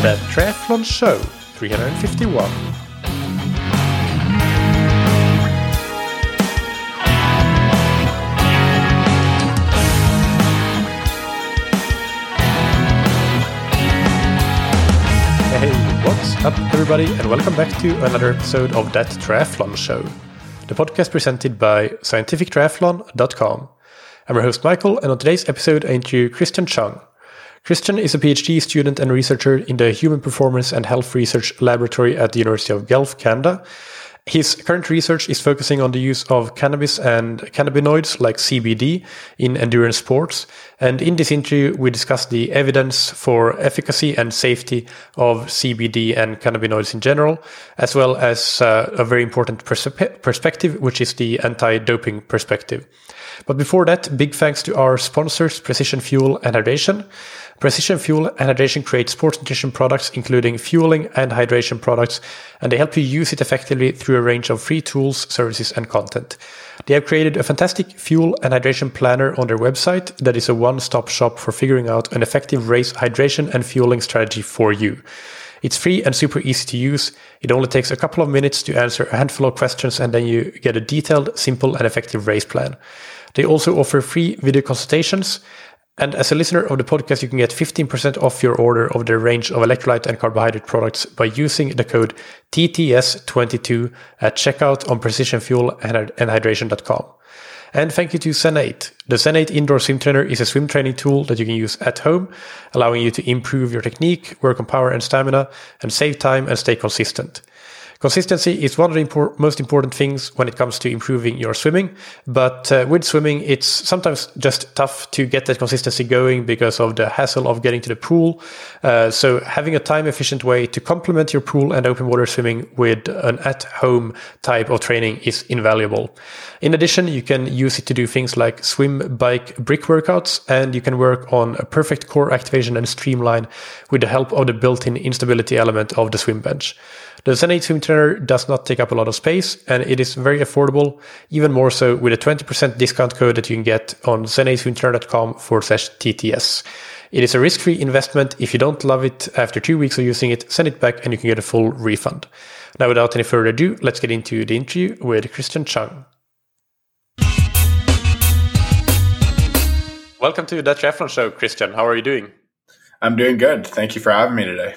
The Triathlon Show 351. Hey, what's up, everybody, and welcome back to another episode of That Triathlon Show, the podcast presented by scientifictriathlon.com. I'm your host, Michael, and on today's episode, I interview Christian Cheung. Christian is a PhD student and researcher in the Human Performance and Health Research Laboratory at the University of Guelph, Canada. His current research is focusing on the use of cannabis and cannabinoids like CBD in endurance sports. And in this interview, we discuss the evidence for efficacy and safety of CBD and cannabinoids in general, as well as uh, a very important perspe- perspective, which is the anti doping perspective. But before that, big thanks to our sponsors, Precision Fuel and Hydration. Precision Fuel and Hydration create sports nutrition products, including fueling and hydration products, and they help you use it effectively through a range of free tools, services, and content. They have created a fantastic fuel and hydration planner on their website that is a one stop shop for figuring out an effective race hydration and fueling strategy for you. It's free and super easy to use. It only takes a couple of minutes to answer a handful of questions, and then you get a detailed, simple, and effective race plan. They also offer free video consultations. And as a listener of the podcast, you can get 15% off your order of the range of electrolyte and carbohydrate products by using the code TTS22 at checkout on precisionfuelandhydration.com. And thank you to Zen8. The Zen8 indoor swim trainer is a swim training tool that you can use at home, allowing you to improve your technique, work on power and stamina, and save time and stay consistent. Consistency is one of the impor- most important things when it comes to improving your swimming. But uh, with swimming, it's sometimes just tough to get that consistency going because of the hassle of getting to the pool. Uh, so having a time efficient way to complement your pool and open water swimming with an at home type of training is invaluable. In addition, you can use it to do things like swim, bike, brick workouts, and you can work on a perfect core activation and streamline with the help of the built-in instability element of the swim bench. The Zen8 Swim Trainer does not take up a lot of space and it is very affordable, even more so with a 20% discount code that you can get on zen8swimtrainer.com forward slash TTS. It is a risk free investment. If you don't love it after two weeks of using it, send it back and you can get a full refund. Now, without any further ado, let's get into the interview with Christian Cheung. Welcome to the Triathlon Show, Christian. How are you doing? I'm doing good. Thank you for having me today.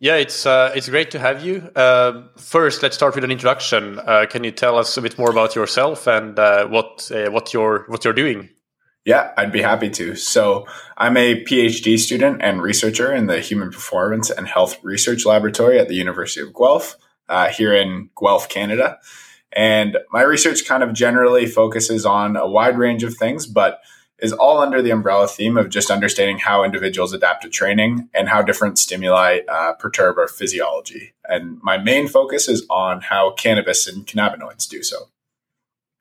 Yeah, it's uh, it's great to have you. Uh, first, let's start with an introduction. Uh, can you tell us a bit more about yourself and uh, what uh, what you're what you're doing? Yeah, I'd be happy to. So, I'm a PhD student and researcher in the Human Performance and Health Research Laboratory at the University of Guelph uh, here in Guelph, Canada. And my research kind of generally focuses on a wide range of things, but is all under the umbrella theme of just understanding how individuals adapt to training and how different stimuli uh, perturb our physiology. And my main focus is on how cannabis and cannabinoids do so.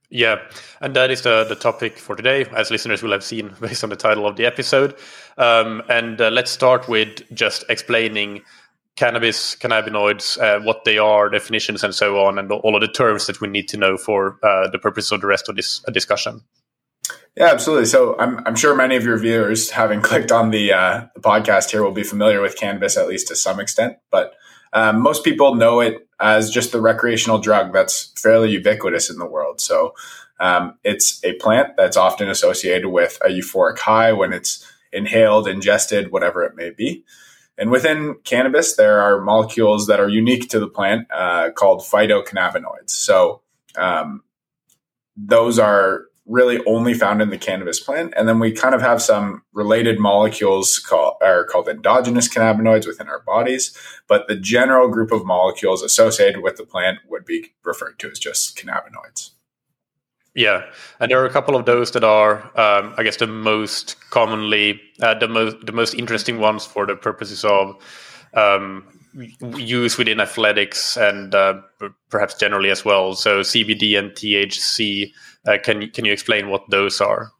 Yeah, and that is the, the topic for today, as listeners will have seen based on the title of the episode. Um, and uh, let's start with just explaining cannabis, cannabinoids, uh, what they are, definitions, and so on, and all of the terms that we need to know for uh, the purpose of the rest of this uh, discussion. Yeah, absolutely. So I'm, I'm sure many of your viewers, having clicked on the, uh, the podcast here, will be familiar with cannabis at least to some extent. But um, most people know it as just the recreational drug that's fairly ubiquitous in the world. So um, it's a plant that's often associated with a euphoric high when it's inhaled, ingested, whatever it may be. And within cannabis, there are molecules that are unique to the plant uh, called phytocannabinoids. So um, those are really only found in the cannabis plant. And then we kind of have some related molecules called are called endogenous cannabinoids within our bodies. But the general group of molecules associated with the plant would be referred to as just cannabinoids. Yeah, and there are a couple of those that are, um, I guess, the most commonly, uh, the most, the most interesting ones for the purposes of um, use within athletics and uh, perhaps generally as well. So CBD and THC uh, can you can you explain what those are?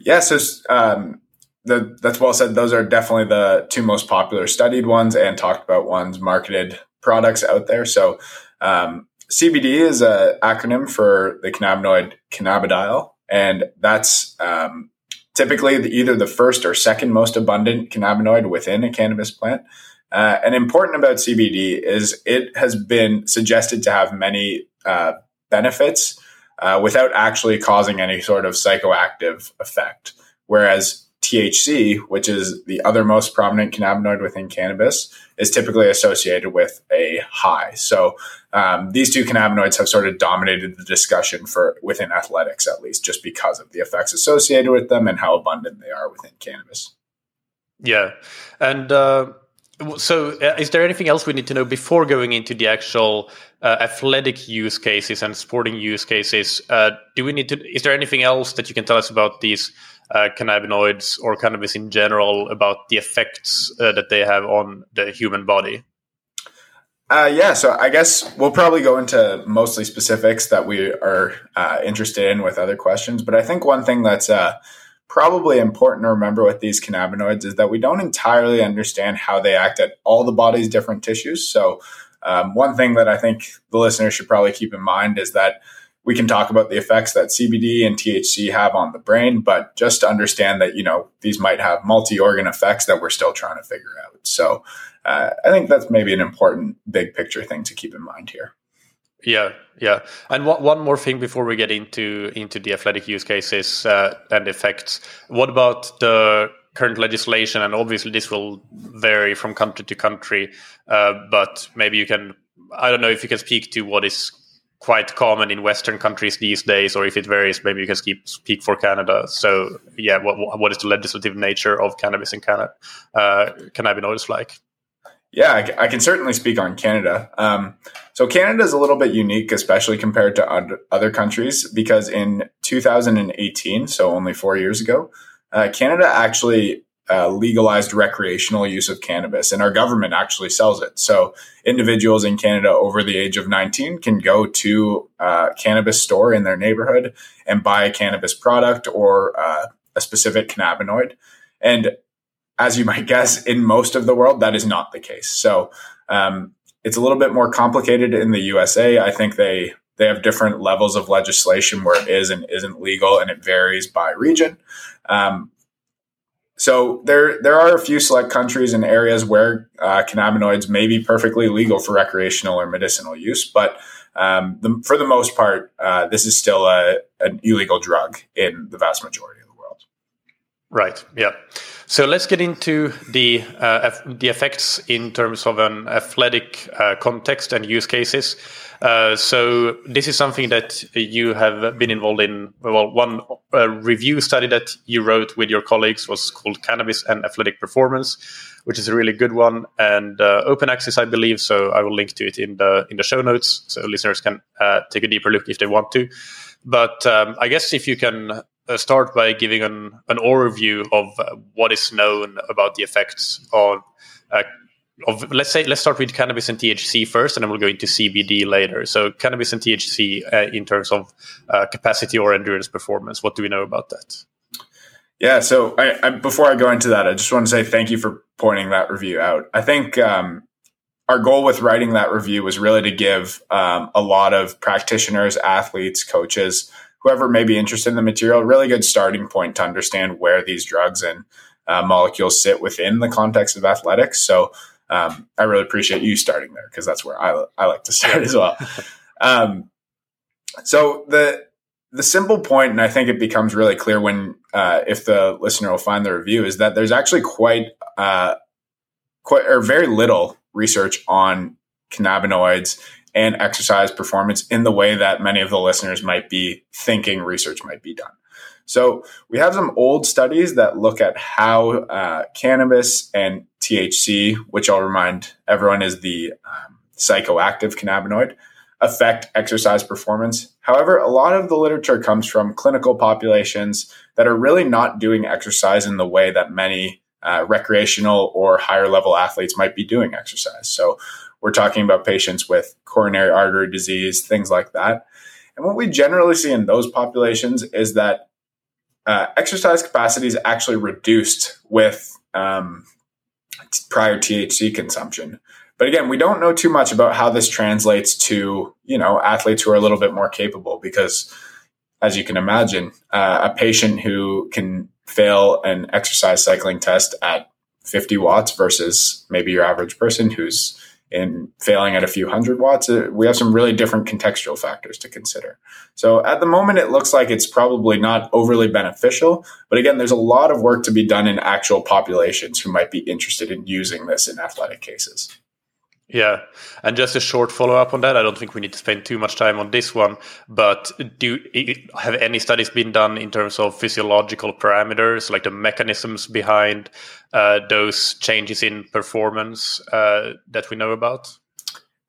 Yeah, so um, that's well said. Those are definitely the two most popular studied ones and talked about ones, marketed products out there. So um, CBD is an acronym for the cannabinoid cannabidiol, and that's um, typically the, either the first or second most abundant cannabinoid within a cannabis plant. Uh, and important about CBD is it has been suggested to have many uh, benefits uh, without actually causing any sort of psychoactive effect. Whereas THC, which is the other most prominent cannabinoid within cannabis, is typically associated with a high. So um, these two cannabinoids have sort of dominated the discussion for within athletics, at least, just because of the effects associated with them and how abundant they are within cannabis. Yeah, and uh, so, uh, is there anything else we need to know before going into the actual uh, athletic use cases and sporting use cases? Uh, do we need to? Is there anything else that you can tell us about these uh, cannabinoids or cannabis in general about the effects uh, that they have on the human body? Uh, yeah, so I guess we'll probably go into mostly specifics that we are interested in with other questions. But I think one thing that's probably important to remember with these cannabinoids is that we don't entirely understand how they act at all the body's different tissues. So, um, one thing that I think the listener should probably keep in mind is that we can talk about the effects that CBD and THC have on the brain, but just to understand that, you know, these might have multi organ effects that we're still trying to figure out. So, uh, I think that's maybe an important big picture thing to keep in mind here. Yeah, yeah. And one one more thing before we get into into the athletic use cases uh, and effects. What about the current legislation? And obviously, this will vary from country to country. Uh, but maybe you can. I don't know if you can speak to what is quite common in Western countries these days, or if it varies. Maybe you can speak, for Canada. So, yeah, what what is the legislative nature of cannabis in Canada? Uh, cannabinoids like? Yeah, I, I, can certainly speak on Canada. Um, so Canada is a little bit unique, especially compared to other countries, because in 2018, so only four years ago, uh, Canada actually uh, legalized recreational use of cannabis, and our government actually sells it. So individuals in Canada over the age of 19 can go to a uh, cannabis store in their neighborhood and buy a cannabis product or uh, a specific cannabinoid. And as you might guess, in most of the world, that is not the case. So um, it's a little bit more complicated in the USA. I think they they have different levels of legislation where it is and isn't legal, and it varies by region. Um, so there there are a few select countries and areas where uh, cannabinoids may be perfectly legal for recreational or medicinal use, but um, the, for the most part, uh, this is still a, an illegal drug in the vast majority. Right. Yeah. So let's get into the uh, the effects in terms of an athletic uh, context and use cases. Uh, so this is something that you have been involved in. Well, one review study that you wrote with your colleagues was called "Cannabis and Athletic Performance," which is a really good one and uh, open access, I believe. So I will link to it in the in the show notes, so listeners can uh, take a deeper look if they want to. But um, I guess if you can start by giving an, an overview of uh, what is known about the effects on uh, of let's say let's start with cannabis and THC first, and then we'll go into CBD later. So cannabis and THC uh, in terms of uh, capacity or endurance performance. What do we know about that? Yeah. So I, I, before I go into that, I just want to say thank you for pointing that review out. I think um, our goal with writing that review was really to give um, a lot of practitioners, athletes, coaches whoever may be interested in the material, really good starting point to understand where these drugs and uh, molecules sit within the context of athletics. So um, I really appreciate you starting there because that's where I, I like to start as well. Um, so the the simple point, and I think it becomes really clear when uh, if the listener will find the review, is that there's actually quite uh, quite or very little research on cannabinoids and exercise performance in the way that many of the listeners might be thinking research might be done. So we have some old studies that look at how uh, cannabis and THC, which I'll remind everyone is the um, psychoactive cannabinoid, affect exercise performance. However, a lot of the literature comes from clinical populations that are really not doing exercise in the way that many uh, recreational or higher level athletes might be doing exercise. So we're talking about patients with coronary artery disease, things like that. And what we generally see in those populations is that uh, exercise capacity is actually reduced with um, prior THC consumption. But again, we don't know too much about how this translates to you know athletes who are a little bit more capable because as you can imagine, uh, a patient who can fail an exercise cycling test at 50 watts versus maybe your average person who's in failing at a few hundred watts, uh, we have some really different contextual factors to consider. So at the moment, it looks like it's probably not overly beneficial. But again, there's a lot of work to be done in actual populations who might be interested in using this in athletic cases. Yeah, and just a short follow up on that. I don't think we need to spend too much time on this one, but do have any studies been done in terms of physiological parameters, like the mechanisms behind uh, those changes in performance uh, that we know about?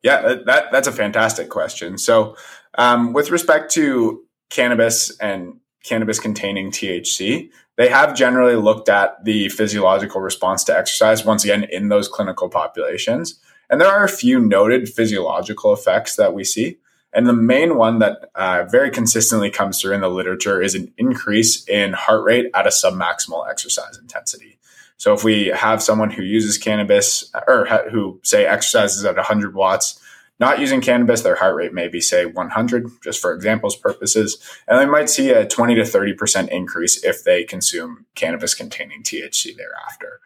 Yeah, that that's a fantastic question. So, um, with respect to cannabis and cannabis containing THC, they have generally looked at the physiological response to exercise once again in those clinical populations. And there are a few noted physiological effects that we see. And the main one that uh, very consistently comes through in the literature is an increase in heart rate at a submaximal exercise intensity. So if we have someone who uses cannabis or ha- who say exercises at 100 watts, not using cannabis, their heart rate may be say 100, just for examples purposes, and they might see a 20 to 30% increase if they consume cannabis containing THC thereafter.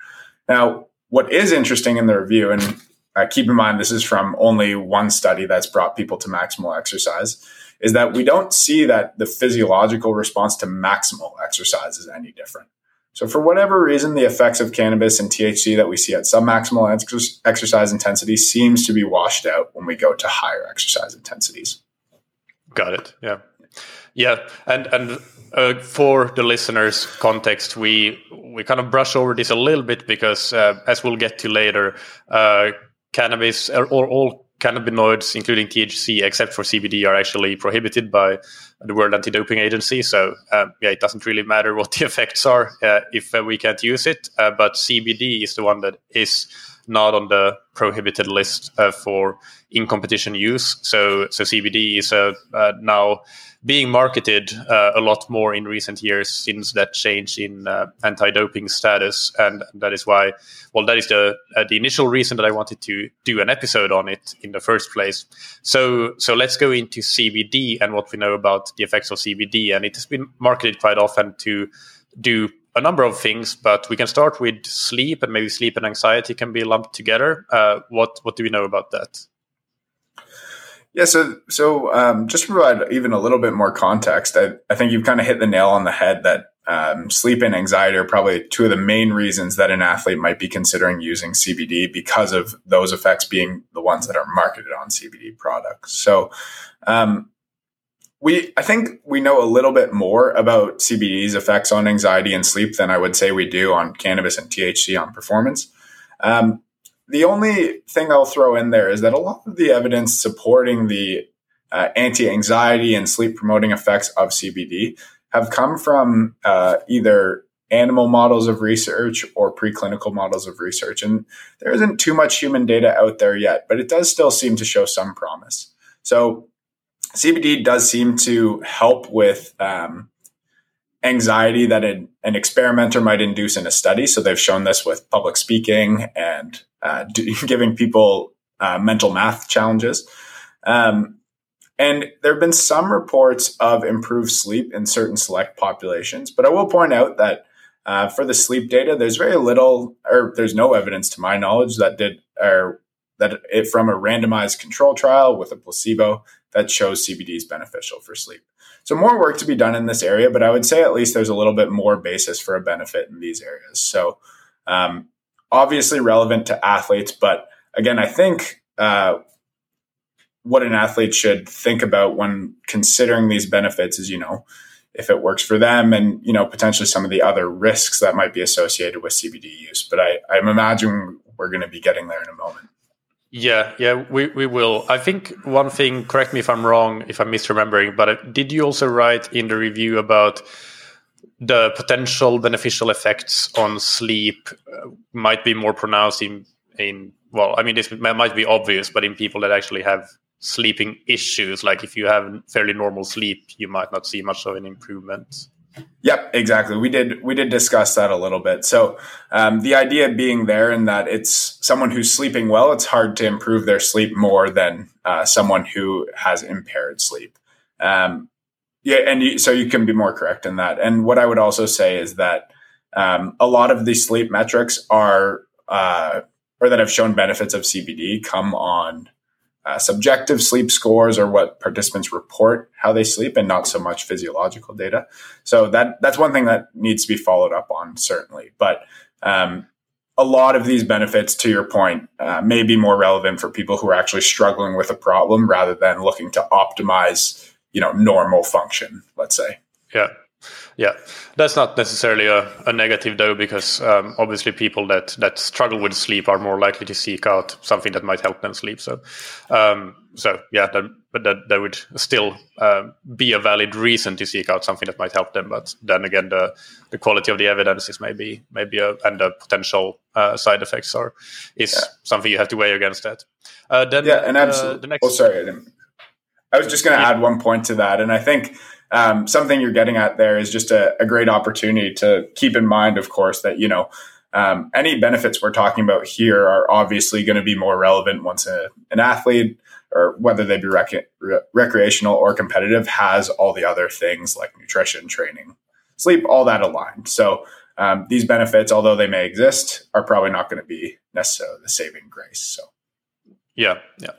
Now, what is interesting in the review, and uh, keep in mind this is from only one study that's brought people to maximal exercise, is that we don't see that the physiological response to maximal exercise is any different. So, for whatever reason, the effects of cannabis and THC that we see at submaximal ex- exercise intensity seems to be washed out when we go to higher exercise intensities. Got it. Yeah, yeah, and and uh, for the listeners' context, we we kind of brush over this a little bit because, uh, as we'll get to later, uh, cannabis or, or all cannabinoids, including THC, except for CBD, are actually prohibited by the World Anti-Doping Agency. So uh, yeah, it doesn't really matter what the effects are uh, if uh, we can't use it. Uh, but CBD is the one that is not on the prohibited list uh, for in competition use. So so CBD is uh, now being marketed uh, a lot more in recent years since that change in uh, anti-doping status, and that is why. Well, that is the uh, the initial reason that I wanted to do an episode on it in the first place. So so let's go into CBD and what we know about the effects of CBD, and it has been marketed quite often to do a number of things, but we can start with sleep, and maybe sleep and anxiety can be lumped together. Uh, what what do we know about that? Yeah, so so um, just to provide even a little bit more context, I, I think you've kind of hit the nail on the head that um, sleep and anxiety are probably two of the main reasons that an athlete might be considering using CBD because of those effects being the ones that are marketed on CBD products. So, um, we I think we know a little bit more about CBD's effects on anxiety and sleep than I would say we do on cannabis and THC on performance. Um, the only thing I'll throw in there is that a lot of the evidence supporting the uh, anti anxiety and sleep promoting effects of CBD have come from uh, either animal models of research or preclinical models of research. And there isn't too much human data out there yet, but it does still seem to show some promise. So CBD does seem to help with um, anxiety that an, an, experimenter might induce in a study. So they've shown this with public speaking and uh, giving people uh, mental math challenges. Um, and there have been some reports of improved sleep in certain select populations, but I will point out that uh, for the sleep data, there's very little, or there's no evidence to my knowledge that did, or that it from a randomized control trial with a placebo that shows CBD is beneficial for sleep. So more work to be done in this area, but I would say at least there's a little bit more basis for a benefit in these areas. So um, obviously relevant to athletes, but again, I think uh, what an athlete should think about when considering these benefits is, you know, if it works for them and, you know, potentially some of the other risks that might be associated with CBD use. But I, I'm imagining we're going to be getting there in a moment. Yeah, yeah, we, we will. I think one thing, correct me if I'm wrong, if I'm misremembering, but uh, did you also write in the review about the potential beneficial effects on sleep uh, might be more pronounced in in well i mean this might be obvious but in people that actually have sleeping issues like if you have fairly normal sleep you might not see much of an improvement Yep, exactly. We did we did discuss that a little bit. So um, the idea being there in that it's someone who's sleeping well. It's hard to improve their sleep more than uh, someone who has impaired sleep. Um, Yeah, and you, so you can be more correct in that. And what I would also say is that um, a lot of these sleep metrics are, uh, or that have shown benefits of CBD, come on uh, subjective sleep scores or what participants report how they sleep, and not so much physiological data. So that that's one thing that needs to be followed up on certainly. But um, a lot of these benefits, to your point, uh, may be more relevant for people who are actually struggling with a problem rather than looking to optimize, you know, normal function. Let's say. Yeah. Yeah, that's not necessarily a, a negative though, because um, obviously people that that struggle with sleep are more likely to seek out something that might help them sleep. So, um, so yeah, that, but that that would still uh, be a valid reason to seek out something that might help them. But then again, the the quality of the evidence is maybe maybe a, and the potential uh, side effects are is yeah. something you have to weigh against that. Uh, then yeah, and absolutely. the next. Oh, sorry, I, I was just going to yeah. add one point to that, and I think um, something you're getting at there is just a, a, great opportunity to keep in mind, of course, that, you know, um, any benefits we're talking about here are obviously going to be more relevant once a, an athlete or whether they be rec- recreational or competitive has all the other things like nutrition, training, sleep, all that aligned. So um, these benefits, although they may exist, are probably not going to be necessarily the saving grace. So, yeah, yeah.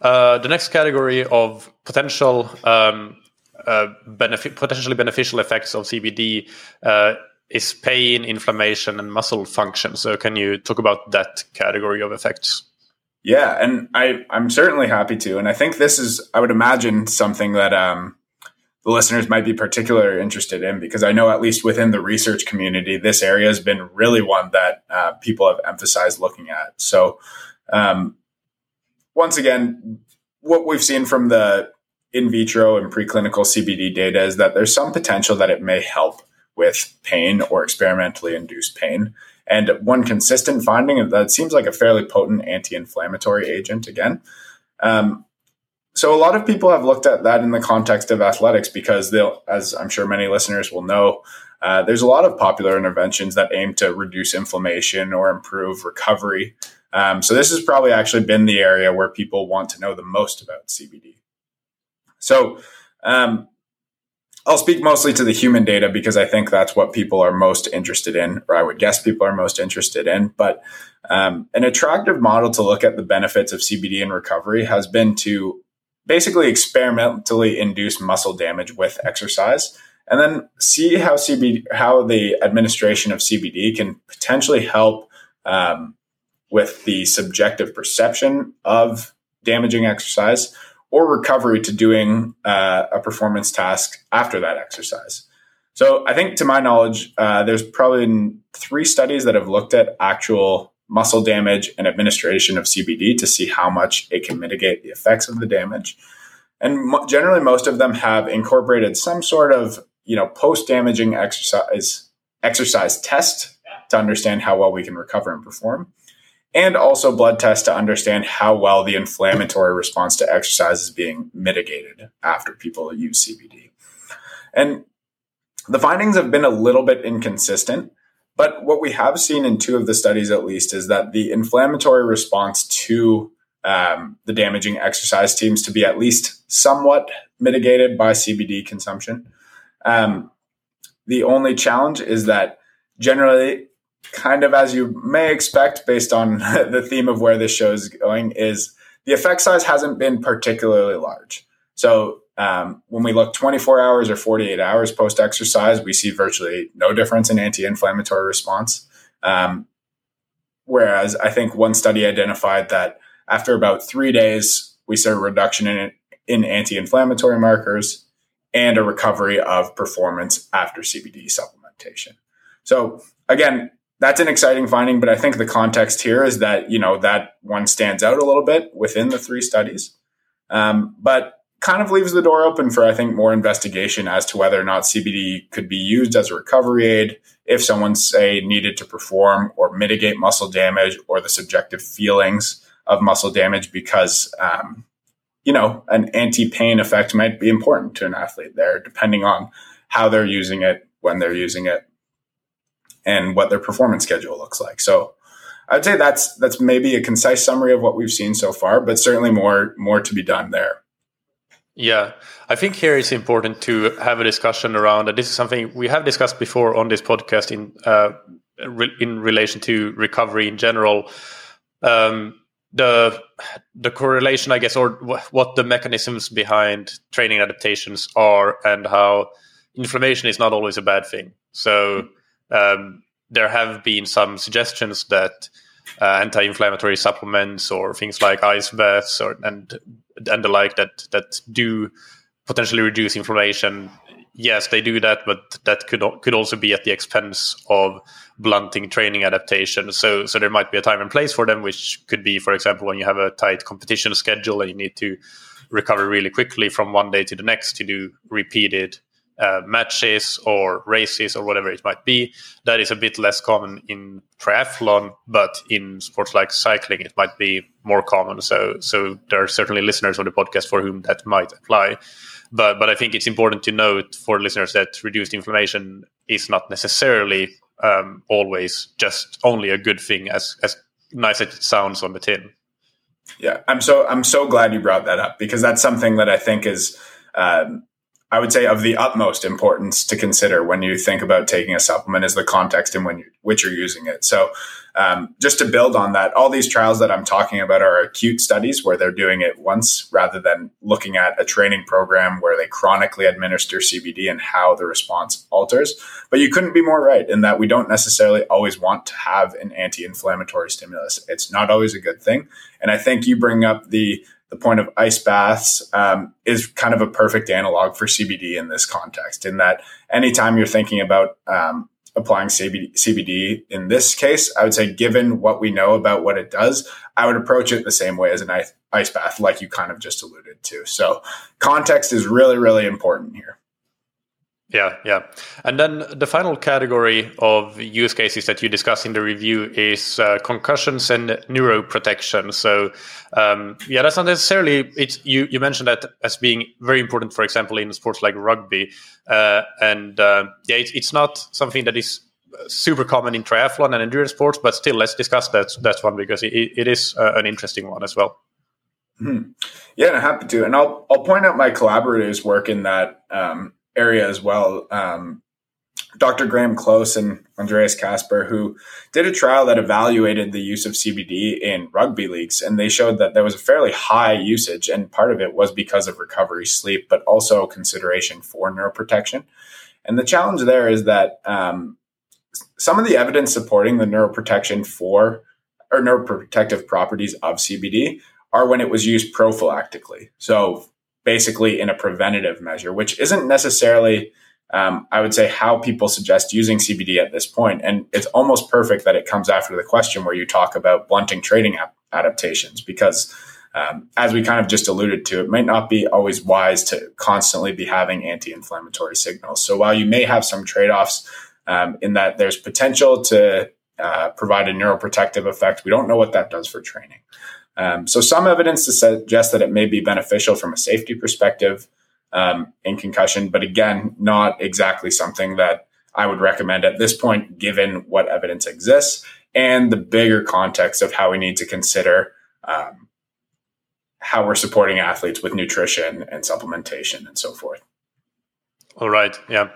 Uh, the next category of potential um, uh, benefit, potentially beneficial effects of CBD uh, is pain, inflammation, and muscle function. So, can you talk about that category of effects? Yeah, and I I'm certainly happy to, and I think this is I would imagine something that um, the listeners might be particularly interested in because I know at least within the research community, this area has been really one that uh, people have emphasized looking at. So, um, once again, what we've seen from the in vitro and preclinical CBD data is that there's some potential that it may help with pain or experimentally induced pain. And one consistent finding that seems like a fairly potent anti-inflammatory agent again. Um, so a lot of people have looked at that in the context of athletics because they'll, as I'm sure many listeners will know, uh, there's a lot of popular interventions that aim to reduce inflammation or improve recovery. Um, so this has probably actually been the area where people want to know the most about CBD. So um, I'll speak mostly to the human data because I think that's what people are most interested in, or I would guess people are most interested in. But um, an attractive model to look at the benefits of CBD in recovery has been to basically experimentally induce muscle damage with exercise and then see how CBD, how the administration of CBD can potentially help um, with the subjective perception of damaging exercise or recovery to doing uh, a performance task after that exercise. So I think, to my knowledge, uh, there's probably three studies that have looked at actual muscle damage and administration of CBD to see how much it can mitigate the effects of the damage. And generally, most of them have incorporated some sort of you know post damaging exercise exercise test to understand how well we can recover and perform and also blood tests to understand how well the inflammatory response to exercise is being mitigated after people use CBD. And the findings have been a little bit inconsistent, but what we have seen in two of the studies at least is that the inflammatory response to um, the damaging exercise seems to be at least somewhat mitigated by CBD consumption. Um, the only challenge is that generally kind of as you may expect based on the theme of where this show is going is the effect size hasn't been particularly large. So um, when we look 24 hours or 48 hours post exercise we see virtually no difference in anti-inflammatory response. Um, whereas i think one study identified that after about three days we saw a reduction in, in anti-inflammatory markers and a recovery of performance after cbd supplementation. So again that's an exciting finding, but I think the context here is that, you know, that one stands out a little bit within the three studies. Um, but kind of leaves the door open for, I think, more investigation as to whether or not CBD could be used as a recovery aid if someone, say, needed to perform or mitigate muscle damage or the subjective feelings of muscle damage because, um, you know, an anti pain effect might be important to an athlete there, depending on how they're using it, when they're using it, and what their performance schedule looks like. So I'd say that's that's maybe a concise summary of what we've seen so far, but certainly more more to be done there. Yeah, I think here it's important to have a discussion around that. This is something we have discussed before on this podcast in uh, re- in relation to recovery in general. Um, the the correlation, I guess, or what the mechanisms behind training adaptations are, and how inflammation is not always a bad thing. So um, there have been some suggestions that uh, anti-inflammatory supplements or things like ice baths or and and the like that that do potentially reduce inflammation. Yes, they do that, but that could could also be at the expense of blunting training adaptation. So so there might be a time and place for them, which could be, for example, when you have a tight competition schedule and you need to recover really quickly from one day to the next to do repeated uh, matches or races or whatever it might be. That is a bit less common in triathlon, but in sports like cycling, it might be more common. So, so there are certainly listeners on the podcast for whom that might apply. But, but I think it's important to note for listeners that reduced inflammation is not necessarily um, always just only a good thing, as as nice as it sounds on the tin. Yeah, I'm so I'm so glad you brought that up because that's something that I think is um, I would say of the utmost importance to consider when you think about taking a supplement is the context in when you, which you're using it. So, um, just to build on that, all these trials that I'm talking about are acute studies where they're doing it once rather than looking at a training program where they chronically administer CBD and how the response alters. But you couldn't be more right in that we don't necessarily always want to have an anti-inflammatory stimulus. It's not always a good thing. And I think you bring up the the point of ice baths um, is kind of a perfect analog for CBD in this context. In that, anytime you're thinking about um, applying CBD, CBD in this case, I would say, given what we know about what it does, I would approach it the same way as an ice, ice bath, like you kind of just alluded to. So, context is really, really important here. Yeah, yeah. And then the final category of use cases that you discuss in the review is uh, concussions and neuroprotection. So, um, yeah, that's not necessarily. It's you. You mentioned that as being very important, for example, in sports like rugby, uh, and uh, yeah, it's, it's not something that is super common in triathlon and endurance sports. But still, let's discuss that that one because it, it is uh, an interesting one as well. Hmm. Yeah, I'm happy to, and I'll I'll point out my collaborators' work in that. Um, area as well. Um, Dr. Graham Close and Andreas Kasper, who did a trial that evaluated the use of CBD in rugby leagues, and they showed that there was a fairly high usage, and part of it was because of recovery sleep, but also consideration for neuroprotection. And the challenge there is that um, some of the evidence supporting the neuroprotection for or neuroprotective properties of CBD are when it was used prophylactically. So basically in a preventative measure, which isn't necessarily, um, I would say, how people suggest using CBD at this point. And it's almost perfect that it comes after the question where you talk about blunting trading ap- adaptations, because um, as we kind of just alluded to, it might not be always wise to constantly be having anti inflammatory signals. So while you may have some trade offs um, in that there's potential to uh, provide a neuroprotective effect, we don't know what that does for training. Um, so some evidence to suggest that it may be beneficial from a safety perspective um, in concussion, but again, not exactly something that I would recommend at this point, given what evidence exists and the bigger context of how we need to consider um, how we're supporting athletes with nutrition and supplementation and so forth. All right. Yeah.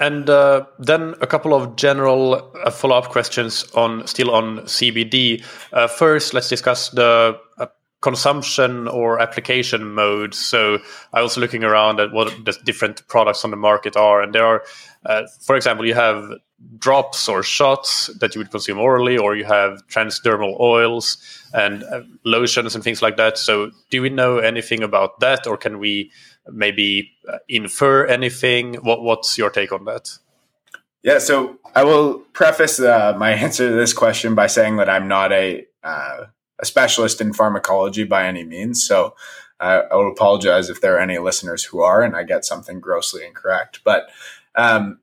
And uh, then a couple of general uh, follow-up questions on still on CBD. Uh, first, let's discuss the uh, consumption or application modes. So I was looking around at what the different products on the market are, and there are, uh, for example, you have drops or shots that you would consume orally, or you have transdermal oils and uh, lotions and things like that. So do we know anything about that, or can we maybe uh, infer anything? What, what's your take on that? Yeah, so I will preface uh, my answer to this question by saying that I'm not a uh, a specialist in pharmacology by any means. So uh, I will apologize if there are any listeners who are, and I get something grossly incorrect. But um,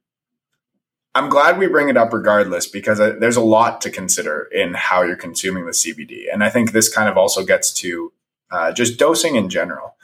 I'm glad we bring it up regardless because uh, there's a lot to consider in how you're consuming the CBD, and I think this kind of also gets to just dosing in general.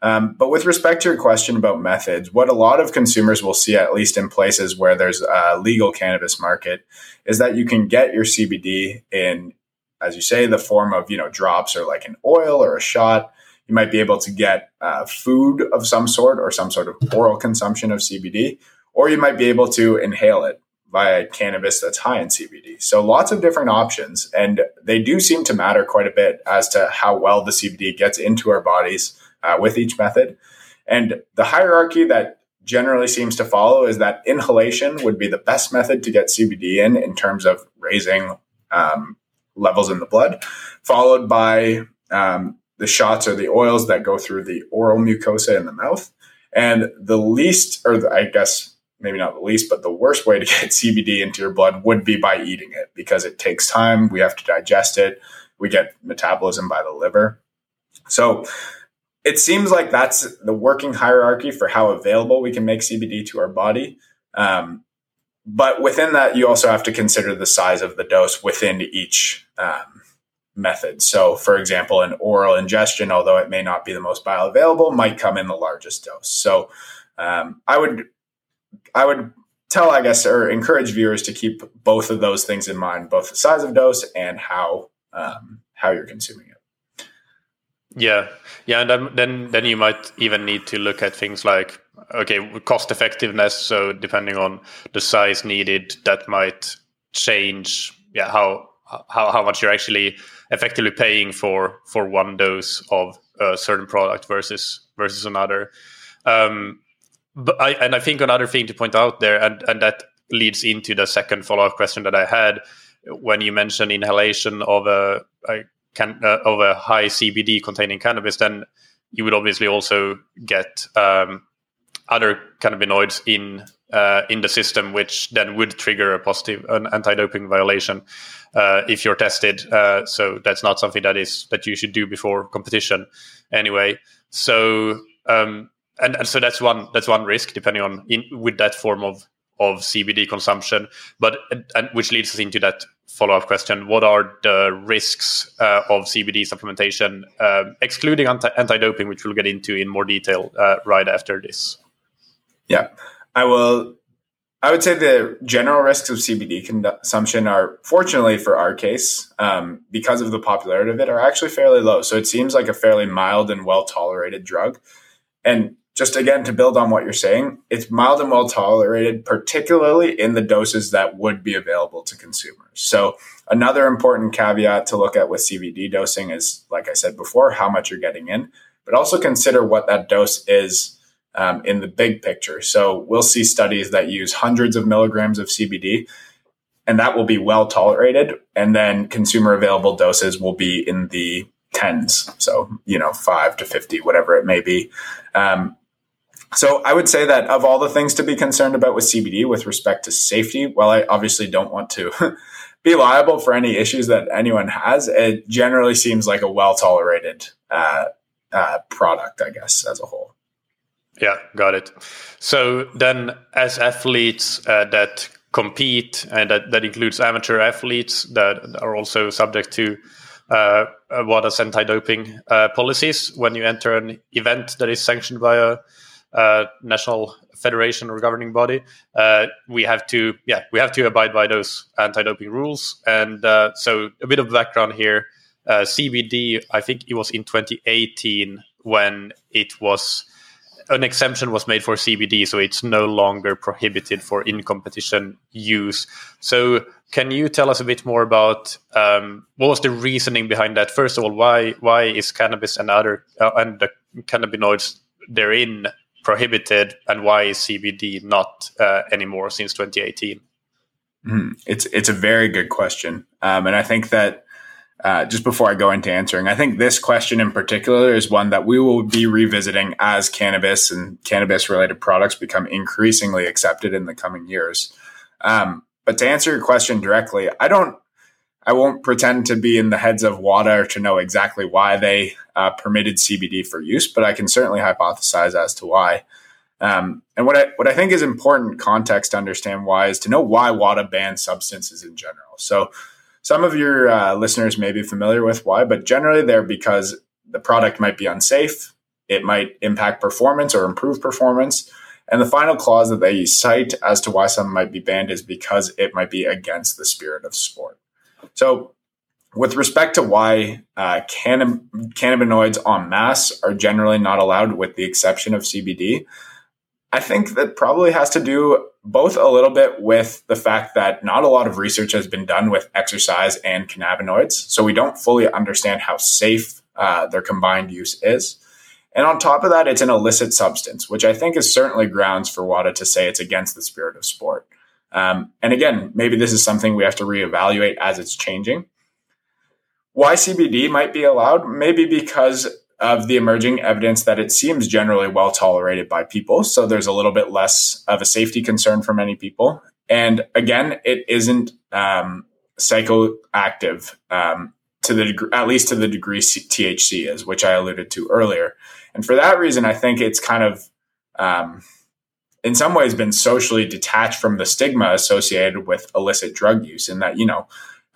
Um, but with respect to your question about methods, what a lot of consumers will see, at least in places where there's a legal cannabis market, is that you can get your CBD in, as you say, the form of you know drops or like an oil or a shot. you might be able to get uh, food of some sort or some sort of oral consumption of CBD, or you might be able to inhale it via cannabis that's high in CBD. So lots of different options, and they do seem to matter quite a bit as to how well the CBD gets into our bodies uh, with each method. And the hierarchy that generally seems to follow is that inhalation would be the best method to get CBD in in terms of raising um, levels in the blood, followed by um, the shots or the oils that go through the oral mucosa in the mouth. And the least, or the, I guess maybe not the least, but the worst way to get CBD into your blood would be by eating it because it takes time. We have to digest it. We get metabolism by the liver. So it seems like that's the working hierarchy for how available we can make CBD to our body. Um, but within that, you also have to consider the size of the dose within each um, method. So, for example, an oral ingestion, although it may not be the most bioavailable, might come in the largest dose. So, um, I would, I would tell, I guess, or encourage viewers to keep both of those things in mind, both the size of dose and how um, how you're consuming. Yeah, yeah, and then, then you might even need to look at things like okay, cost effectiveness. So depending on the size needed, that might change. Yeah, how how how much you're actually effectively paying for for one dose of a certain product versus versus another. Um, but I and I think another thing to point out there, and and that leads into the second follow up question that I had when you mentioned inhalation of a, a can, uh, of a high CBD containing cannabis, then you would obviously also get um, other cannabinoids in uh, in the system, which then would trigger a positive an anti-doping violation uh, if you're tested. Uh, so that's not something that is that you should do before competition, anyway. So um, and, and so that's one that's one risk depending on in, with that form of of CBD consumption. But and which leads us into that follow up question: What are the risks uh, of CBD supplementation, uh, excluding anti doping, which we'll get into in more detail uh, right after this? Yeah, I will. I would say the general risks of CBD consumption are, fortunately for our case, um, because of the popularity of it, are actually fairly low. So it seems like a fairly mild and well tolerated drug. And just again to build on what you're saying, it's mild and well tolerated, particularly in the doses that would be available to consumers. So another important caveat to look at with CBD dosing is, like I said before, how much you're getting in, but also consider what that dose is um, in the big picture. So we'll see studies that use hundreds of milligrams of CBD, and that will be well tolerated. And then consumer available doses will be in the tens. So, you know, five to 50, whatever it may be. Um, so I would say that of all the things to be concerned about with CBD with respect to safety, while I obviously don't want to be liable for any issues that anyone has, it generally seems like a well tolerated uh, uh, product, I guess, as a whole. Yeah, got it. So then, as athletes uh, that compete, and that, that includes amateur athletes that are also subject to uh, WADA's anti-doping uh, policies, when you enter an event that is sanctioned by a, a national federation or governing body, uh, we have to, yeah, we have to abide by those anti-doping rules. And uh, so, a bit of background here: uh, CBD, I think it was in 2018 when it was an exemption was made for CBD, so it's no longer prohibited for in competition use. So, can you tell us a bit more about um, what was the reasoning behind that? First of all, why why is cannabis and other uh, and the cannabinoids therein prohibited, and why is CBD not uh, anymore since 2018? Mm, it's it's a very good question, um, and I think that uh, just before I go into answering, I think this question in particular is one that we will be revisiting as cannabis and cannabis related products become increasingly accepted in the coming years. Um, but to answer your question directly, I don't, I won't pretend to be in the heads of WADA or to know exactly why they uh, permitted CBD for use, but I can certainly hypothesize as to why. Um, and what I what I think is important context to understand why is to know why WADA bans substances in general. So some of your uh, listeners may be familiar with why, but generally they're because the product might be unsafe, it might impact performance or improve performance. And the final clause that they cite as to why something might be banned is because it might be against the spirit of sport. So with respect to why uh, cannab- cannabinoids en masse are generally not allowed, with the exception of CBD, I think that probably has to do both a little bit with the fact that not a lot of research has been done with exercise and cannabinoids. So we don't fully understand how safe uh, their combined use is. And on top of that, it's an illicit substance, which I think is certainly grounds for WADA to say it's against the spirit of sport. Um, and again, maybe this is something we have to reevaluate as it's changing. Why CBD might be allowed? Maybe because of the emerging evidence that it seems generally well tolerated by people. So there's a little bit less of a safety concern for many people. And again, it isn't um, psychoactive um, to the degree, at least to the degree THC is, which I alluded to earlier. And for that reason, I think it's kind of, um, in some ways, been socially detached from the stigma associated with illicit drug use. In that, you know,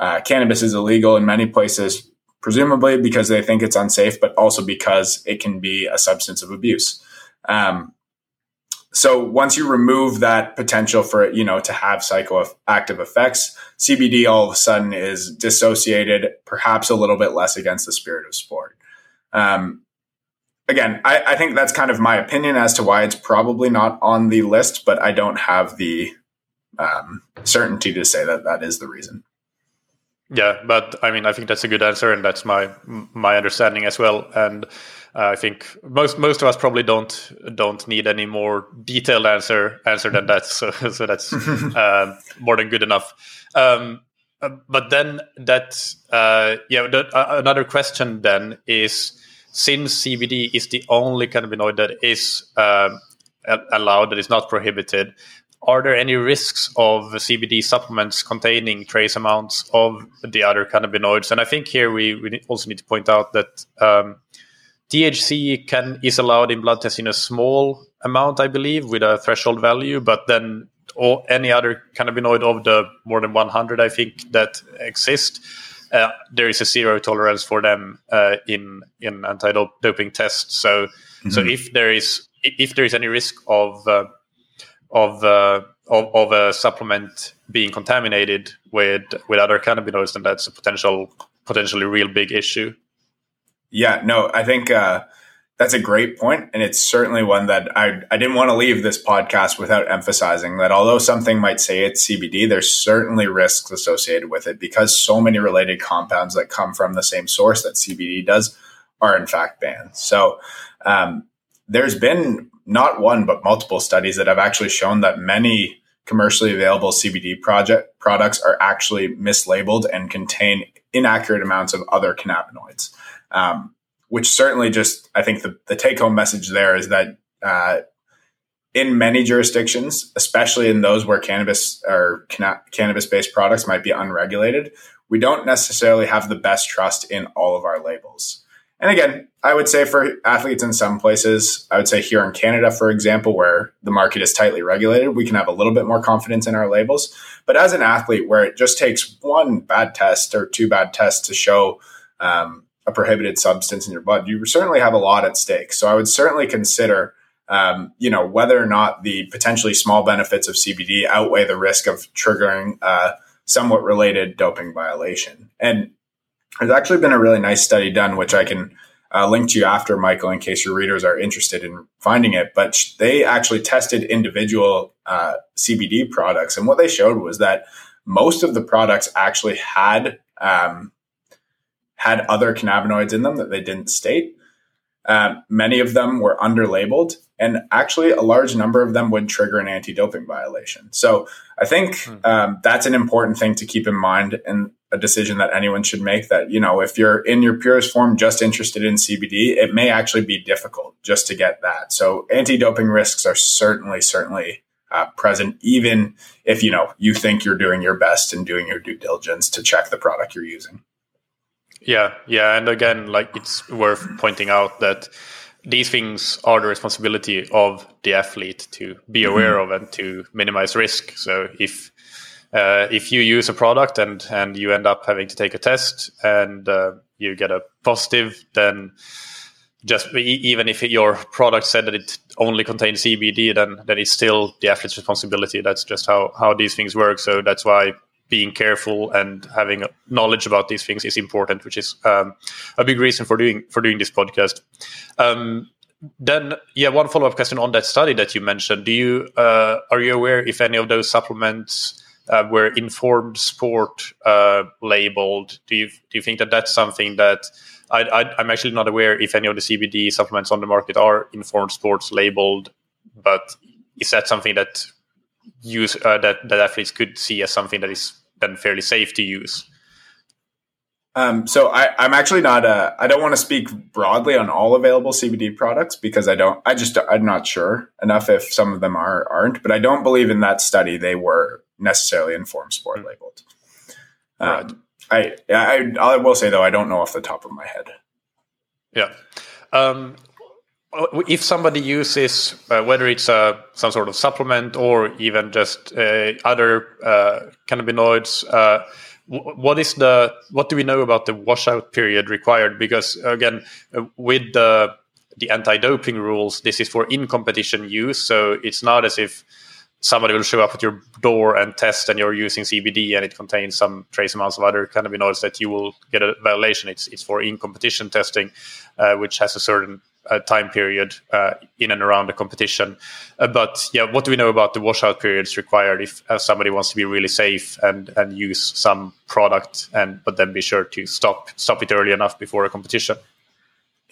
uh, cannabis is illegal in many places presumably because they think it's unsafe, but also because it can be a substance of abuse. Um, so once you remove that potential for it, you know, to have psychoactive effects, CBD all of a sudden is dissociated, perhaps a little bit less against the spirit of sport. Um, again, I, I, think that's kind of my opinion as to why it's probably not on the list, but I don't have the um, certainty to say that that is the reason. Yeah, but I mean, I think that's a good answer, and that's my my understanding as well. And uh, I think most most of us probably don't don't need any more detailed answer answer than that. So so that's uh, more than good enough. Um, but then that uh, yeah, the, uh, another question then is since CBD is the only cannabinoid that is um, allowed that is not prohibited are there any risks of CBD supplements containing trace amounts of the other cannabinoids? And I think here we, we also need to point out that um, THC can is allowed in blood tests in a small amount, I believe, with a threshold value, but then or any other cannabinoid of the more than 100, I think that exist, uh, there is a zero tolerance for them uh, in in anti-doping tests. So, mm-hmm. so if there is if there is any risk of uh, of, uh, of, of a supplement being contaminated with with other cannabinoids, then that's a potential potentially real big issue. Yeah, no, I think uh, that's a great point, and it's certainly one that I I didn't want to leave this podcast without emphasizing that although something might say it's CBD, there's certainly risks associated with it because so many related compounds that come from the same source that CBD does are in fact banned. So um, there's been not one, but multiple studies that have actually shown that many commercially available CBD project products are actually mislabeled and contain inaccurate amounts of other cannabinoids. Um, which certainly just, I think the, the take home message there is that uh, in many jurisdictions, especially in those where cannabis or canna- cannabis based products might be unregulated, we don't necessarily have the best trust in all of our labels. And again, I would say for athletes in some places, I would say here in Canada, for example, where the market is tightly regulated, we can have a little bit more confidence in our labels. But as an athlete, where it just takes one bad test or two bad tests to show um, a prohibited substance in your blood, you certainly have a lot at stake. So I would certainly consider, um, you know, whether or not the potentially small benefits of CBD outweigh the risk of triggering somewhat related doping violation. And there's actually been a really nice study done, which I can uh, link to you after, Michael, in case your readers are interested in finding it. But they actually tested individual uh, CBD products, and what they showed was that most of the products actually had um, had other cannabinoids in them that they didn't state. Um, many of them were underlabeled, and actually, a large number of them would trigger an anti-doping violation. So, I think hmm. um, that's an important thing to keep in mind, and a decision that anyone should make. That you know, if you're in your purest form, just interested in CBD, it may actually be difficult just to get that. So, anti-doping risks are certainly, certainly uh, present, even if you know you think you're doing your best and doing your due diligence to check the product you're using. Yeah, yeah, and again, like it's worth pointing out that these things are the responsibility of the athlete to be mm-hmm. aware mm-hmm. of and to minimize risk. So if uh, if you use a product and and you end up having to take a test and uh, you get a positive, then just even if your product said that it only contains CBD, then then it's still the athlete's responsibility. That's just how how these things work. So that's why being careful and having knowledge about these things is important, which is um, a big reason for doing for doing this podcast. Um, then, yeah, one follow up question on that study that you mentioned. Do you uh, are you aware if any of those supplements uh, were informed sport uh, labeled? Do you do you think that that's something that I, am actually not aware if any of the CBD supplements on the market are informed sports labeled, but is that something that use uh, that that athletes could see as something that is then fairly safe to use? Um, so I, am actually not. Uh, I don't want to speak broadly on all available CBD products because I don't. I just I'm not sure enough if some of them are aren't. But I don't believe in that study they were necessarily informed sport hmm. labeled. Um. I, I I will say though I don't know off the top of my head. Yeah. Um, if somebody uses uh, whether it's uh, some sort of supplement or even just uh, other uh, cannabinoids, uh, what is the what do we know about the washout period required? Because again, with the the anti-doping rules, this is for in competition use, so it's not as if somebody will show up at your door and test and you're using CBD and it contains some trace amounts of other cannabinoids that you will get a violation. It's it's for in competition testing, uh, which has a certain uh, time period uh, in and around the competition. Uh, but yeah, what do we know about the washout periods required if uh, somebody wants to be really safe and and use some product and but then be sure to stop stop it early enough before a competition?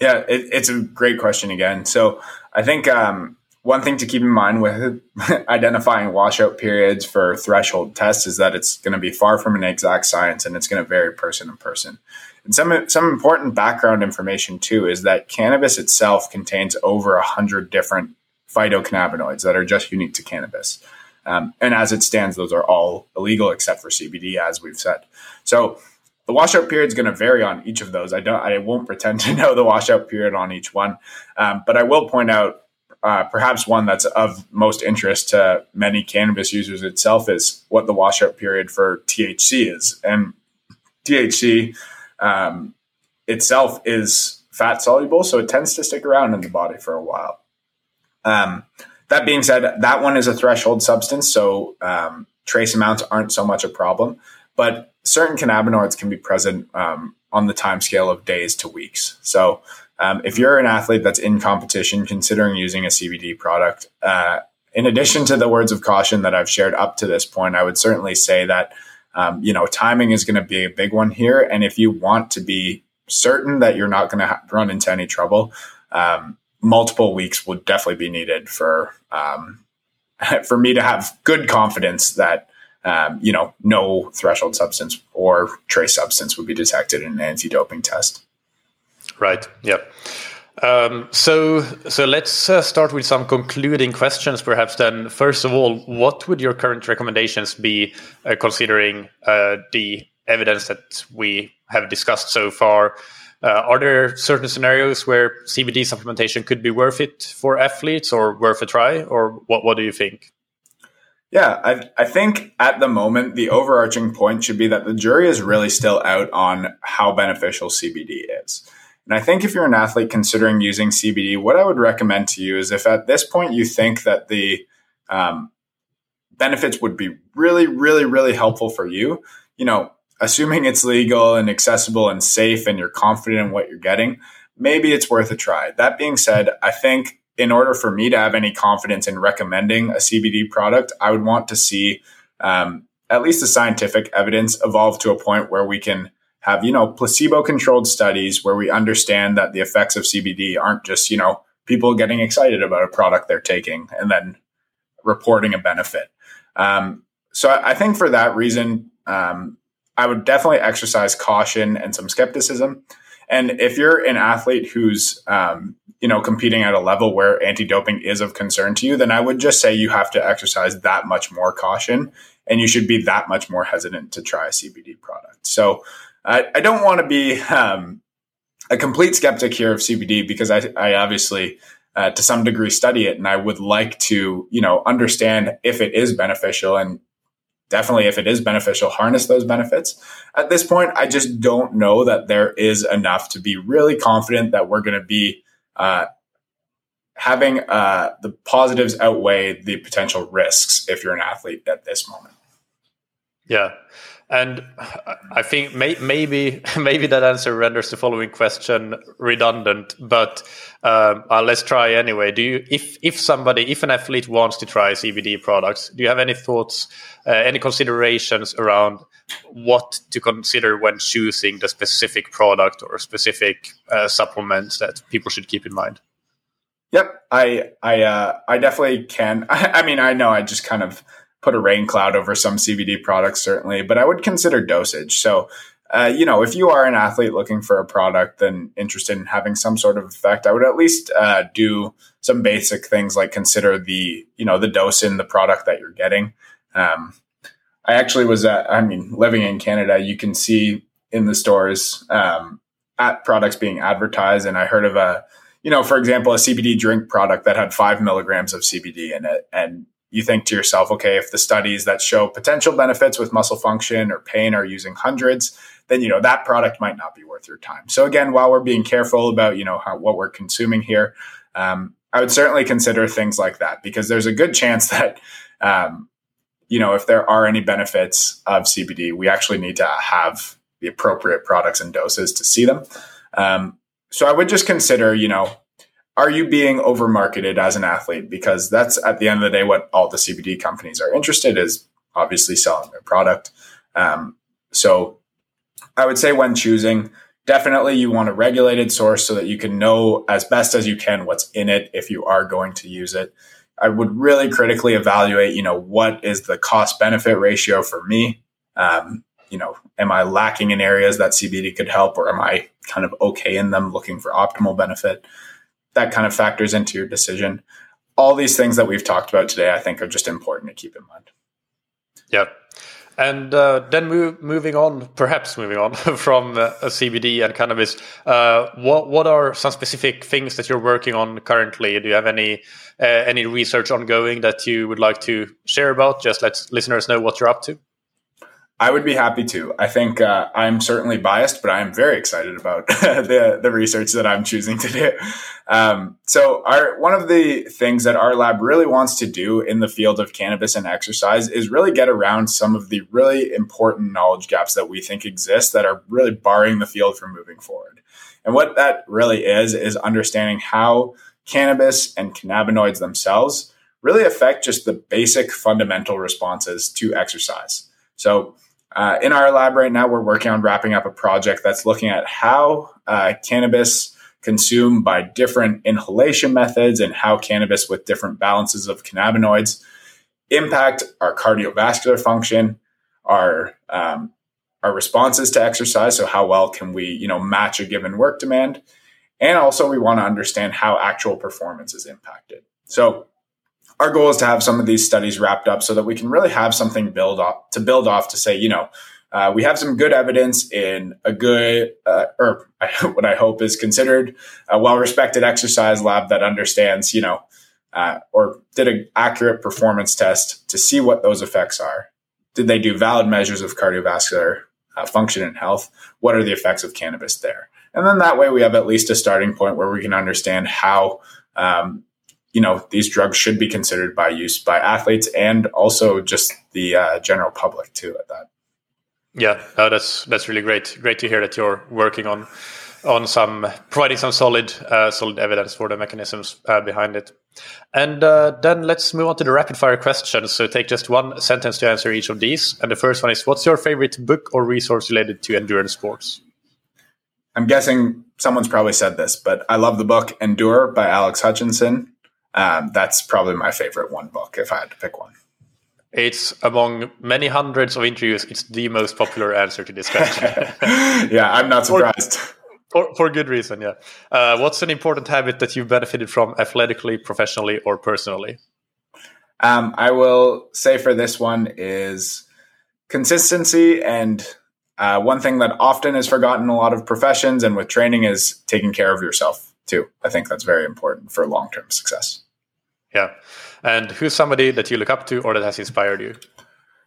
Yeah, it, it's a great question again. So I think um, one thing to keep in mind with identifying washout periods for threshold tests is that it's going to be far from an exact science and it's going to vary person to person. And some some important background information too is that cannabis itself contains over a hundred different phytocannabinoids that are just unique to cannabis. Um, and as it stands, those are all illegal except for CBD, as we've said. So the washout period is going to vary on each of those. I don't, I won't pretend to know the washout period on each one, um, but I will point out uh, perhaps one that's of most interest to many cannabis users itself is what the washout period for THC is. And THC um, itself is fat soluble, so it tends to stick around in the body for a while. Um, that being said, that one is a threshold substance, so um, trace amounts aren't so much a problem. But certain cannabinoids can be present um, on the time scale of days to weeks. So um, if you're an athlete that's in competition, considering using a CBD product, uh, in addition to the words of caution that I've shared up to this point, I would certainly say that um, you know timing is going to be a big one here. And if you want to be certain that you're not going to ha- run into any trouble, um, multiple weeks would definitely be needed for um, for me to have good confidence that um, you know no threshold substance or trace substance would be detected in an anti-doping test. Right. Yeah. Um, so, so let's uh, start with some concluding questions, perhaps. Then, first of all, what would your current recommendations be, uh, considering uh, the evidence that we have discussed so far? Uh, are there certain scenarios where CBD supplementation could be worth it for athletes, or worth a try, or what? What do you think? Yeah, I, I think at the moment the overarching point should be that the jury is really still out on how beneficial CBD is. And I think if you're an athlete considering using CBD, what I would recommend to you is if at this point you think that the um, benefits would be really, really, really helpful for you, you know, assuming it's legal and accessible and safe and you're confident in what you're getting, maybe it's worth a try. That being said, I think in order for me to have any confidence in recommending a CBD product, I would want to see um, at least the scientific evidence evolve to a point where we can have, you know, placebo controlled studies where we understand that the effects of CBD aren't just, you know, people getting excited about a product they're taking and then reporting a benefit. Um, so I think for that reason, um, I would definitely exercise caution and some skepticism. And if you're an athlete who's, um, you know, competing at a level where anti-doping is of concern to you, then I would just say you have to exercise that much more caution and you should be that much more hesitant to try a CBD product. So I, I don't want to be um, a complete skeptic here of CBD because I, I obviously, uh, to some degree, study it, and I would like to, you know, understand if it is beneficial and definitely if it is beneficial, harness those benefits. At this point, I just don't know that there is enough to be really confident that we're going to be uh, having uh, the positives outweigh the potential risks if you're an athlete at this moment. Yeah. And I think may, maybe maybe that answer renders the following question redundant, but um, uh, let's try anyway. Do you, if if somebody, if an athlete wants to try CBD products, do you have any thoughts, uh, any considerations around what to consider when choosing the specific product or specific uh, supplements that people should keep in mind? Yep, I I uh, I definitely can. I, I mean, I know I just kind of put a rain cloud over some CBD products, certainly, but I would consider dosage. So, uh, you know, if you are an athlete looking for a product and interested in having some sort of effect, I would at least uh, do some basic things like consider the, you know, the dose in the product that you're getting. Um, I actually was at, I mean, living in Canada, you can see in the stores um, at products being advertised, and I heard of a, you know, for example, a CBD drink product that had five milligrams of CBD in it, and you think to yourself, okay, if the studies that show potential benefits with muscle function or pain are using hundreds, then you know that product might not be worth your time. So again, while we're being careful about you know how, what we're consuming here, um, I would certainly consider things like that because there's a good chance that um, you know if there are any benefits of CBD, we actually need to have the appropriate products and doses to see them. Um, so I would just consider you know are you being over marketed as an athlete? Because that's at the end of the day what all the CBD companies are interested is obviously selling their product. Um, so I would say when choosing, definitely you want a regulated source so that you can know as best as you can what's in it if you are going to use it. I would really critically evaluate, you know, what is the cost benefit ratio for me? Um, you know, am I lacking in areas that CBD could help or am I kind of okay in them looking for optimal benefit? That kind of factors into your decision. All these things that we've talked about today, I think, are just important to keep in mind. Yeah. And uh, then move, moving on, perhaps moving on from uh, CBD and cannabis, uh, what what are some specific things that you're working on currently? Do you have any uh, any research ongoing that you would like to share about? Just let listeners know what you're up to. I would be happy to. I think uh, I'm certainly biased, but I am very excited about the the research that I'm choosing to do. Um, so, our one of the things that our lab really wants to do in the field of cannabis and exercise is really get around some of the really important knowledge gaps that we think exist that are really barring the field from moving forward. And what that really is is understanding how cannabis and cannabinoids themselves really affect just the basic fundamental responses to exercise. So uh, in our lab right now, we're working on wrapping up a project that's looking at how uh, cannabis consumed by different inhalation methods and how cannabis with different balances of cannabinoids impact our cardiovascular function, our um, our responses to exercise. So how well can we, you know, match a given work demand? And also we want to understand how actual performance is impacted. So our goal is to have some of these studies wrapped up so that we can really have something build off to build off to say, you know, uh, we have some good evidence in a good, uh, or what I hope is considered a well-respected exercise lab that understands, you know, uh, or did an accurate performance test to see what those effects are. Did they do valid measures of cardiovascular uh, function and health? What are the effects of cannabis there? And then that way we have at least a starting point where we can understand how um, you know these drugs should be considered by use by athletes and also just the uh, general public too at that. Yeah no, that's that's really great. Great to hear that you're working on on some providing some solid uh, solid evidence for the mechanisms uh, behind it. And uh, then let's move on to the rapid fire questions. So take just one sentence to answer each of these. And the first one is what's your favorite book or resource related to endurance sports? I'm guessing someone's probably said this but i love the book endure by alex hutchinson um, that's probably my favorite one book if I had to pick one. It's among many hundreds of interviews. It's the most popular answer to this question. yeah, I'm not surprised. For, for, for good reason, yeah. Uh, what's an important habit that you've benefited from athletically, professionally, or personally? Um, I will say for this one is consistency and uh, one thing that often is forgotten in a lot of professions and with training is taking care of yourself too. I think that's very important for long term success. Yeah. And who's somebody that you look up to or that has inspired you?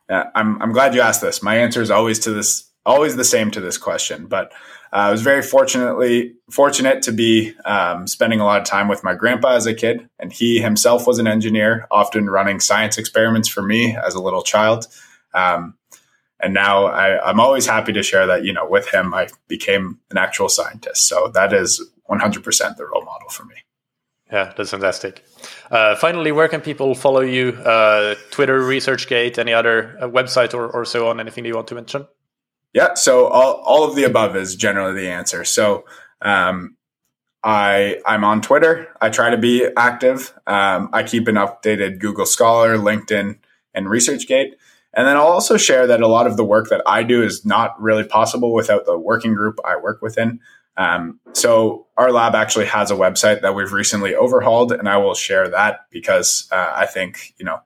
Yeah, I'm, I'm glad you asked this. My answer is always to this, always the same to this question. But uh, I was very fortunately fortunate to be um, spending a lot of time with my grandpa as a kid, and he himself was an engineer, often running science experiments for me as a little child. Um, and now I, I'm always happy to share that, you know, with him, I became an actual scientist. So that is 100% the role model for me. Yeah, that's fantastic. Uh, finally, where can people follow you? Uh, Twitter, ResearchGate, any other uh, website or, or so on? Anything that you want to mention? Yeah, so all, all of the above is generally the answer. So um, I I'm on Twitter. I try to be active. Um, I keep an updated Google Scholar, LinkedIn, and ResearchGate. And then I'll also share that a lot of the work that I do is not really possible without the working group I work within. Um, so our lab actually has a website that we've recently overhauled, and I will share that because uh, I think you know,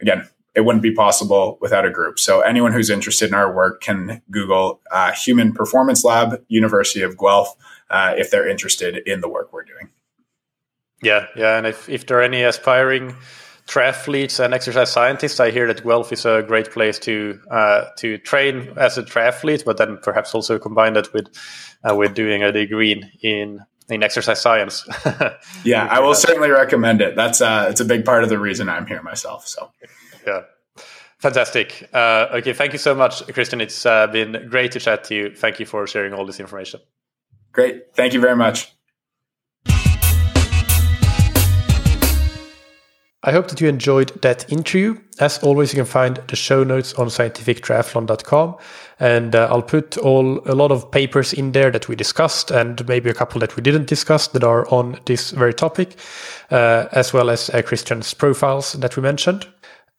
again, it wouldn't be possible without a group. So anyone who's interested in our work can Google uh, Human Performance Lab, University of Guelph, uh, if they're interested in the work we're doing. Yeah, yeah, and if if there are any aspiring triathletes and exercise scientists, I hear that Guelph is a great place to uh, to train as a triathlete, but then perhaps also combine that with uh, with doing a degree in in exercise science. yeah, I will certainly recommend it. That's uh, it's a big part of the reason I'm here myself. So yeah. Fantastic. Uh, okay, thank you so much, Christian. It's uh, been great to chat to you. Thank you for sharing all this information. Great. Thank you very much. I hope that you enjoyed that interview. As always, you can find the show notes on scientifictriathlon.com, and uh, I'll put all a lot of papers in there that we discussed, and maybe a couple that we didn't discuss that are on this very topic, uh, as well as uh, Christian's profiles that we mentioned.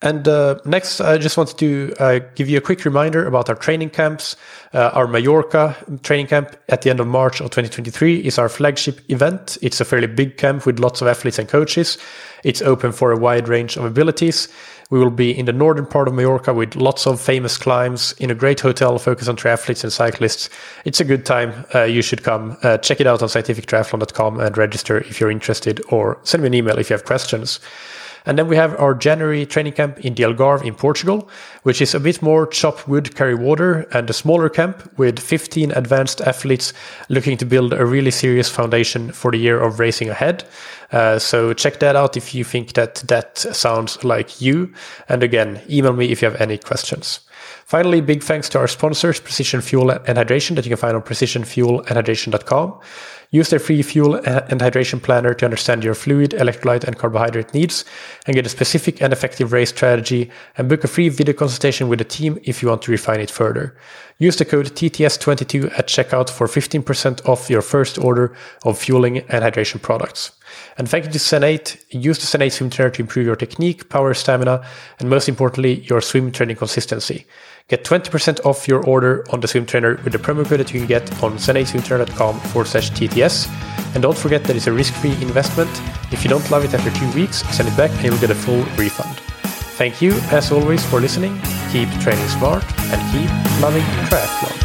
And uh, next, I just wanted to uh, give you a quick reminder about our training camps. Uh, our Mallorca training camp at the end of March of 2023 is our flagship event. It's a fairly big camp with lots of athletes and coaches. It's open for a wide range of abilities. We will be in the northern part of Mallorca with lots of famous climbs in a great hotel focused on triathletes and cyclists. It's a good time. Uh, you should come. Uh, check it out on scientifictriathlon.com and register if you're interested or send me an email if you have questions. And then we have our January training camp in the Algarve in Portugal, which is a bit more chop wood, carry water, and a smaller camp with 15 advanced athletes looking to build a really serious foundation for the year of racing ahead. Uh, so check that out if you think that that sounds like you. And again, email me if you have any questions. Finally, big thanks to our sponsors, Precision Fuel and Hydration, that you can find on precisionfuelandhydration.com. Use their free fuel and hydration planner to understand your fluid, electrolyte, and carbohydrate needs and get a specific and effective race strategy and book a free video consultation with the team if you want to refine it further. Use the code TTS22 at checkout for 15% off your first order of fueling and hydration products. And thank you to Zen8. Use the Zen8 swim trainer to improve your technique, power, stamina, and most importantly, your swim training consistency. Get 20% off your order on the swim trainer with the promo code that you can get on zen8swimtrainer.com forward slash TTS. And don't forget that it's a risk free investment. If you don't love it after two weeks, send it back and you'll get a full refund. Thank you, as always, for listening. Keep training smart and keep loving triathlon.